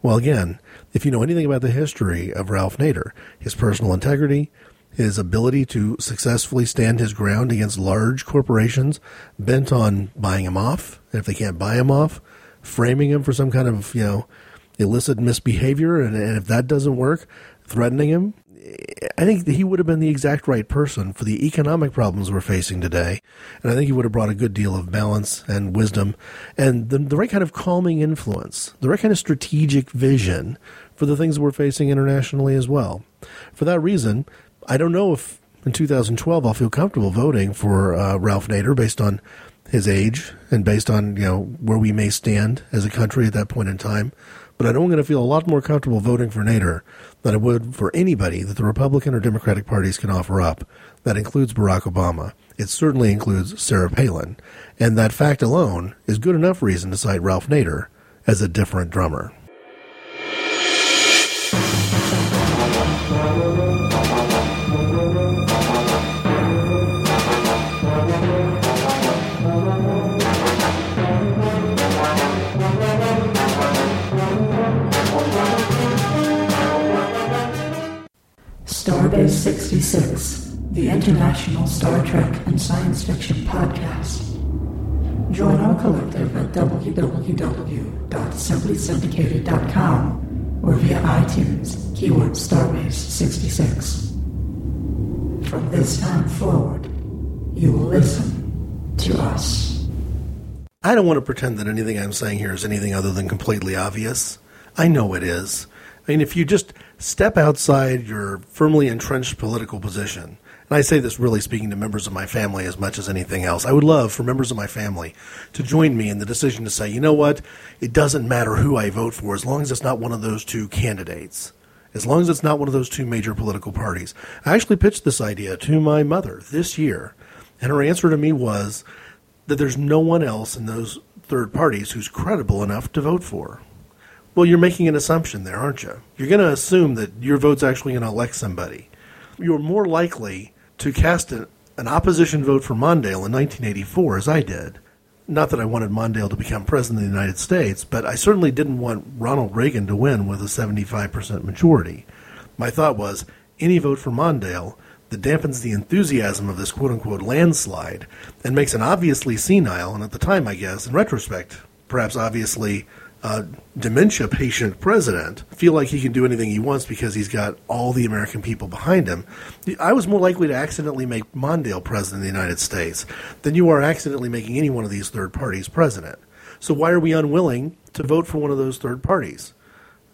Well, again, if you know anything about the history of Ralph Nader, his personal integrity, his ability to successfully stand his ground against large corporations bent on buying him off, and if they can't buy him off, framing him for some kind of, you know, illicit misbehavior, and, and if that doesn't work, threatening him, I think he would have been the exact right person for the economic problems we're facing today. And I think he would have brought a good deal of balance and wisdom and the, the right kind of calming influence, the right kind of strategic vision for the things we're facing internationally as well. For that reason, I don't know if in 2012 I'll feel comfortable voting for uh, Ralph Nader based on his age and based on you know where we may stand as a country at that point in time. But I know I'm going to feel a lot more comfortable voting for Nader than I would for anybody that the Republican or Democratic parties can offer up. That includes Barack Obama. It certainly includes Sarah Palin. And that fact alone is good enough reason to cite Ralph Nader as a different drummer. Starbase 66, the international Star Trek and science fiction podcast. Join our collective at www.simplysyndicated.com or via iTunes, keyword Starbase 66. From this time forward, you will listen to us. I don't want to pretend that anything I'm saying here is anything other than completely obvious. I know it is. I mean, if you just step outside your firmly entrenched political position, and I say this really speaking to members of my family as much as anything else, I would love for members of my family to join me in the decision to say, you know what, it doesn't matter who I vote for as long as it's not one of those two candidates. As long as it's not one of those two major political parties. I actually pitched this idea to my mother this year, and her answer to me was that there's no one else in those third parties who's credible enough to vote for. Well, you're making an assumption there, aren't you? You're going to assume that your vote's actually going to elect somebody. You're more likely to cast an, an opposition vote for Mondale in 1984, as I did. Not that I wanted Mondale to become president of the United States, but I certainly didn't want Ronald Reagan to win with a 75% majority. My thought was any vote for Mondale that dampens the enthusiasm of this quote unquote landslide and makes an obviously senile, and at the time, I guess, in retrospect, perhaps obviously uh, dementia patient president feel like he can do anything he wants because he's got all the American people behind him. I was more likely to accidentally make Mondale president of the United States than you are accidentally making any one of these third parties president. So why are we unwilling to vote for one of those third parties?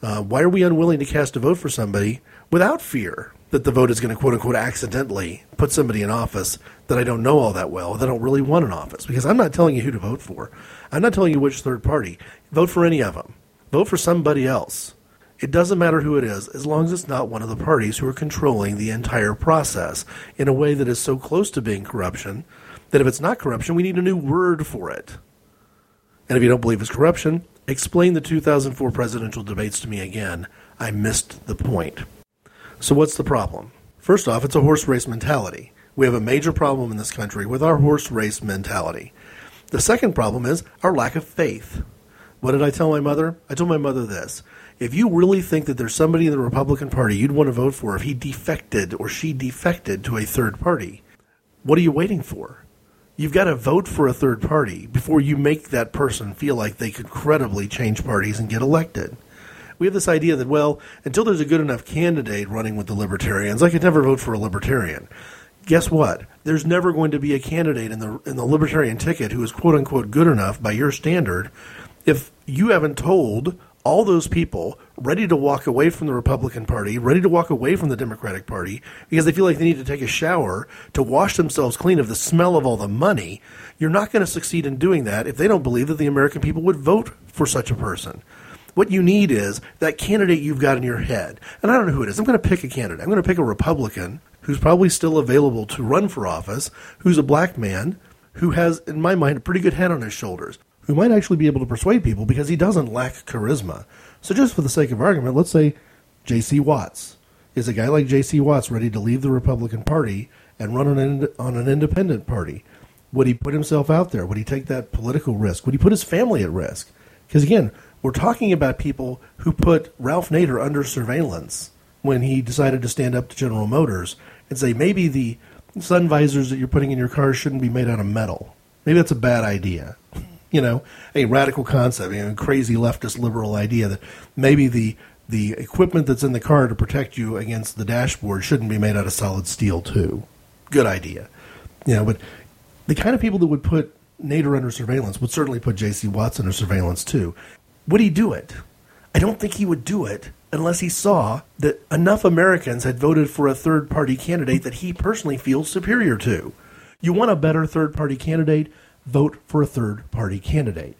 Uh, why are we unwilling to cast a vote for somebody without fear that the vote is going to quote unquote accidentally put somebody in office that I don't know all that well, that I don't really want in office? Because I'm not telling you who to vote for. I'm not telling you which third party. Vote for any of them. Vote for somebody else. It doesn't matter who it is, as long as it's not one of the parties who are controlling the entire process in a way that is so close to being corruption that if it's not corruption, we need a new word for it. And if you don't believe it's corruption, explain the 2004 presidential debates to me again. I missed the point. So, what's the problem? First off, it's a horse race mentality. We have a major problem in this country with our horse race mentality. The second problem is our lack of faith. What did I tell my mother? I told my mother this. If you really think that there's somebody in the Republican Party you'd want to vote for if he defected or she defected to a third party, what are you waiting for? You've got to vote for a third party before you make that person feel like they could credibly change parties and get elected. We have this idea that, well, until there's a good enough candidate running with the Libertarians, I could never vote for a Libertarian. Guess what? There's never going to be a candidate in the in the Libertarian ticket who is quote unquote good enough by your standard if you haven't told all those people ready to walk away from the Republican Party, ready to walk away from the Democratic Party because they feel like they need to take a shower to wash themselves clean of the smell of all the money, you're not going to succeed in doing that if they don't believe that the American people would vote for such a person. What you need is that candidate you've got in your head. And I don't know who it is. I'm going to pick a candidate. I'm going to pick a Republican who's probably still available to run for office, who's a black man, who has, in my mind, a pretty good head on his shoulders who might actually be able to persuade people because he doesn't lack charisma. So, just for the sake of argument, let's say J.C. Watts. Is a guy like J.C. Watts ready to leave the Republican Party and run on an, on an independent party? Would he put himself out there? Would he take that political risk? Would he put his family at risk? Because again, we're talking about people who put Ralph Nader under surveillance when he decided to stand up to General Motors and say maybe the sun visors that you're putting in your car shouldn't be made out of metal. Maybe that's a bad idea you know, a radical concept, you know, a crazy leftist liberal idea that maybe the the equipment that's in the car to protect you against the dashboard shouldn't be made out of solid steel too. Good idea, you know. But the kind of people that would put Nader under surveillance would certainly put J.C. Watts under surveillance too. Would he do it? I don't think he would do it unless he saw that enough Americans had voted for a third party candidate that he personally feels superior to. You want a better third party candidate? Vote for a third party candidate.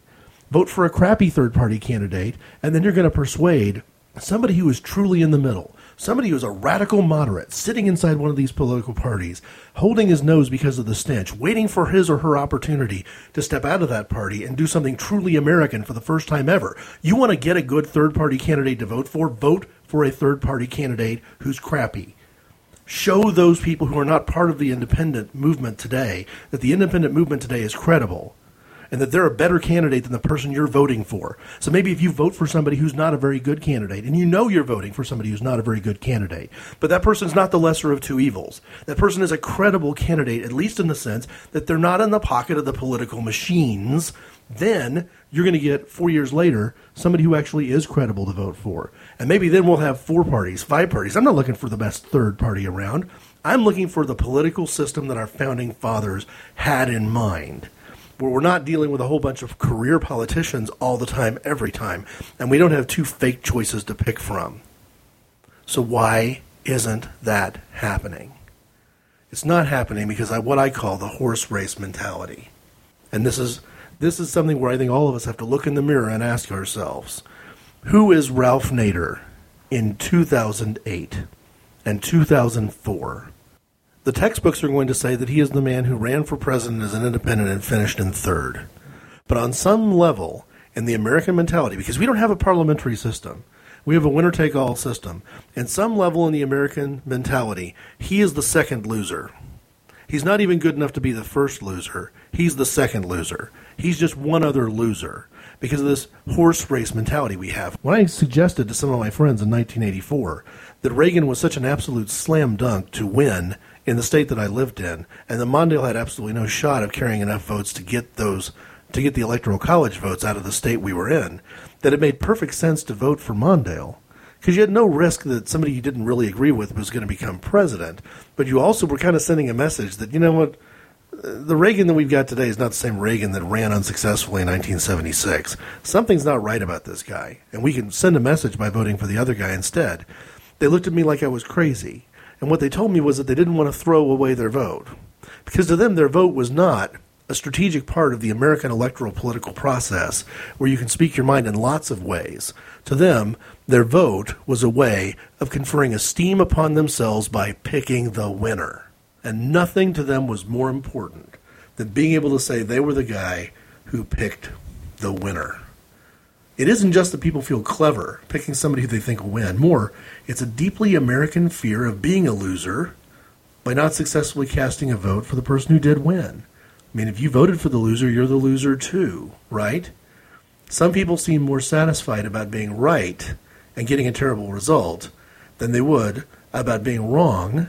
Vote for a crappy third party candidate, and then you're going to persuade somebody who is truly in the middle, somebody who is a radical moderate, sitting inside one of these political parties, holding his nose because of the stench, waiting for his or her opportunity to step out of that party and do something truly American for the first time ever. You want to get a good third party candidate to vote for? Vote for a third party candidate who's crappy show those people who are not part of the independent movement today that the independent movement today is credible and that they're a better candidate than the person you're voting for. So maybe if you vote for somebody who's not a very good candidate, and you know you're voting for somebody who's not a very good candidate, but that person's not the lesser of two evils. That person is a credible candidate, at least in the sense that they're not in the pocket of the political machines, then you're going to get four years later somebody who actually is credible to vote for. And maybe then we'll have four parties, five parties. I'm not looking for the best third party around. I'm looking for the political system that our founding fathers had in mind, where we're not dealing with a whole bunch of career politicians all the time, every time, and we don't have two fake choices to pick from. So, why isn't that happening? It's not happening because of what I call the horse race mentality. And this is, this is something where I think all of us have to look in the mirror and ask ourselves who is Ralph Nader in 2008 and 2004? The textbooks are going to say that he is the man who ran for president as an independent and finished in third. But on some level, in the American mentality, because we don't have a parliamentary system, we have a winner take all system. And some level in the American mentality, he is the second loser. He's not even good enough to be the first loser. He's the second loser. He's just one other loser because of this horse race mentality we have. When I suggested to some of my friends in 1984 that Reagan was such an absolute slam dunk to win in the state that I lived in, and that Mondale had absolutely no shot of carrying enough votes to get those to get the electoral college votes out of the state we were in, that it made perfect sense to vote for Mondale because you had no risk that somebody you didn't really agree with was going to become president, but you also were kind of sending a message that you know what the Reagan that we've got today is not the same Reagan that ran unsuccessfully in 1976. Something's not right about this guy, and we can send a message by voting for the other guy instead. They looked at me like I was crazy, and what they told me was that they didn't want to throw away their vote. Because to them, their vote was not a strategic part of the American electoral political process where you can speak your mind in lots of ways. To them, their vote was a way of conferring esteem upon themselves by picking the winner. And nothing to them was more important than being able to say they were the guy who picked the winner. It isn't just that people feel clever picking somebody who they think will win. More, it's a deeply American fear of being a loser by not successfully casting a vote for the person who did win. I mean, if you voted for the loser, you're the loser too, right? Some people seem more satisfied about being right and getting a terrible result than they would about being wrong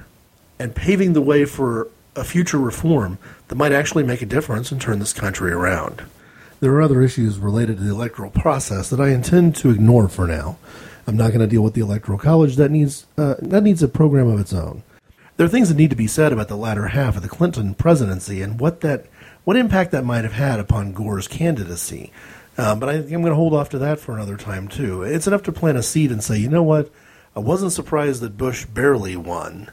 and paving the way for a future reform that might actually make a difference and turn this country around. There are other issues related to the electoral process that I intend to ignore for now. I'm not going to deal with the electoral college. That needs uh, that needs a program of its own. There are things that need to be said about the latter half of the Clinton presidency and what that what impact that might have had upon Gore's candidacy. Uh, but I think I'm going to hold off to that for another time too. It's enough to plant a seed and say, you know what? I wasn't surprised that Bush barely won.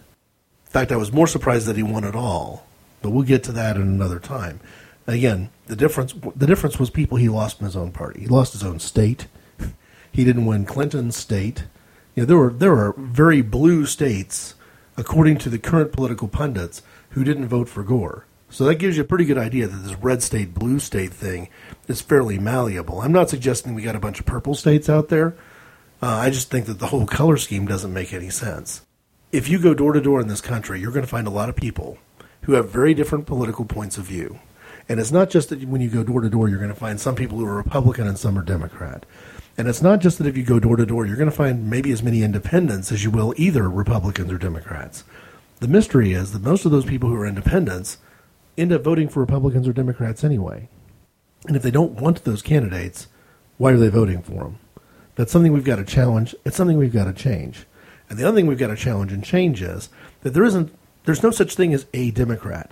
In fact, I was more surprised that he won at all. But we'll get to that in another time. Again, the difference the difference was people he lost in his own party. He lost his own state. He didn't win Clinton's state. You know, there were there are very blue states according to the current political pundits, who didn't vote for Gore. So that gives you a pretty good idea that this red state, blue state thing is fairly malleable. I'm not suggesting we got a bunch of purple states out there. Uh, I just think that the whole color scheme doesn't make any sense. If you go door to door in this country, you're going to find a lot of people who have very different political points of view. And it's not just that when you go door to door, you're going to find some people who are Republican and some are Democrat. And it's not just that if you go door to door, you're going to find maybe as many independents as you will either Republicans or Democrats. The mystery is that most of those people who are independents end up voting for Republicans or Democrats anyway. And if they don't want those candidates, why are they voting for them? That's something we've got to challenge. It's something we've got to change. And the other thing we've got to challenge and change is that there isn't, there's no such thing as a Democrat.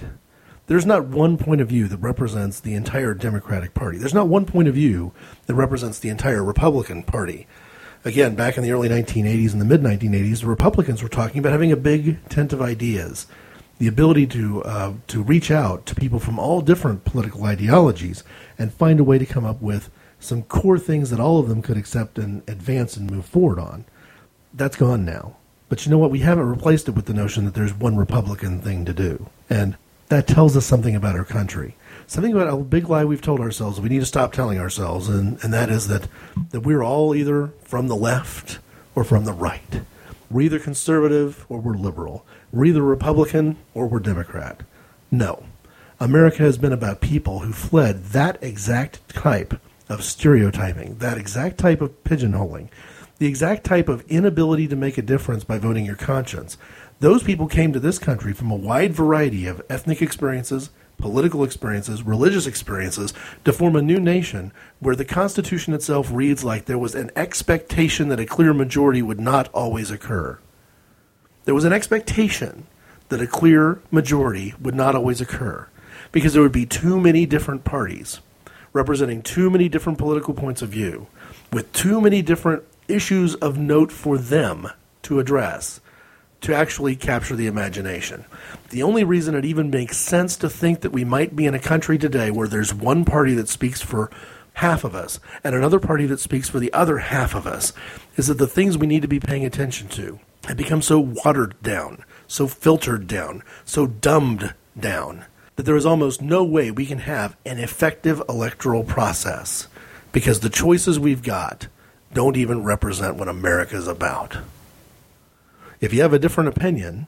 There's not one point of view that represents the entire Democratic Party. There's not one point of view that represents the entire Republican Party. Again, back in the early 1980s and the mid 1980s, the Republicans were talking about having a big tent of ideas, the ability to uh, to reach out to people from all different political ideologies and find a way to come up with some core things that all of them could accept and advance and move forward on. That's gone now. But you know what? We haven't replaced it with the notion that there's one Republican thing to do. And that tells us something about our country. Something about a big lie we've told ourselves we need to stop telling ourselves, and, and that is that, that we're all either from the left or from the right. We're either conservative or we're liberal. We're either Republican or we're Democrat. No. America has been about people who fled that exact type of stereotyping, that exact type of pigeonholing, the exact type of inability to make a difference by voting your conscience, those people came to this country from a wide variety of ethnic experiences, political experiences, religious experiences to form a new nation where the Constitution itself reads like there was an expectation that a clear majority would not always occur. There was an expectation that a clear majority would not always occur because there would be too many different parties representing too many different political points of view with too many different issues of note for them to address to actually capture the imagination. The only reason it even makes sense to think that we might be in a country today where there's one party that speaks for half of us and another party that speaks for the other half of us is that the things we need to be paying attention to have become so watered down, so filtered down, so dumbed down that there is almost no way we can have an effective electoral process because the choices we've got don't even represent what America is about. If you have a different opinion,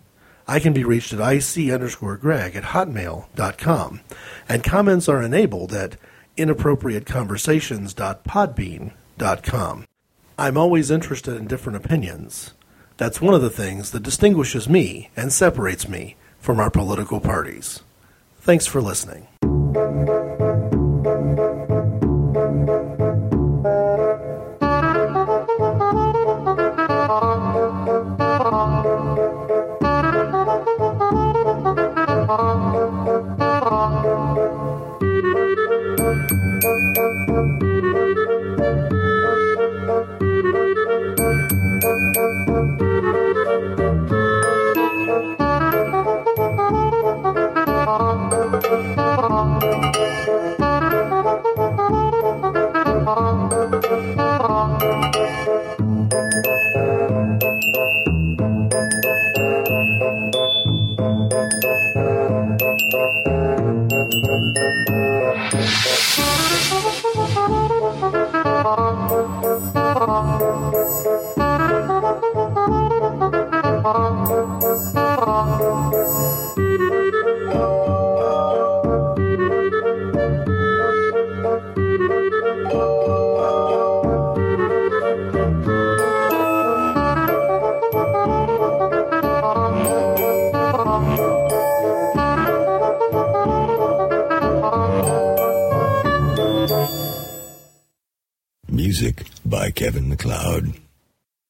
I can be reached at ic underscore greg at hotmail.com, and comments are enabled at inappropriateconversations.podbean.com. I'm always interested in different opinions. That's one of the things that distinguishes me and separates me from our political parties. Thanks for listening.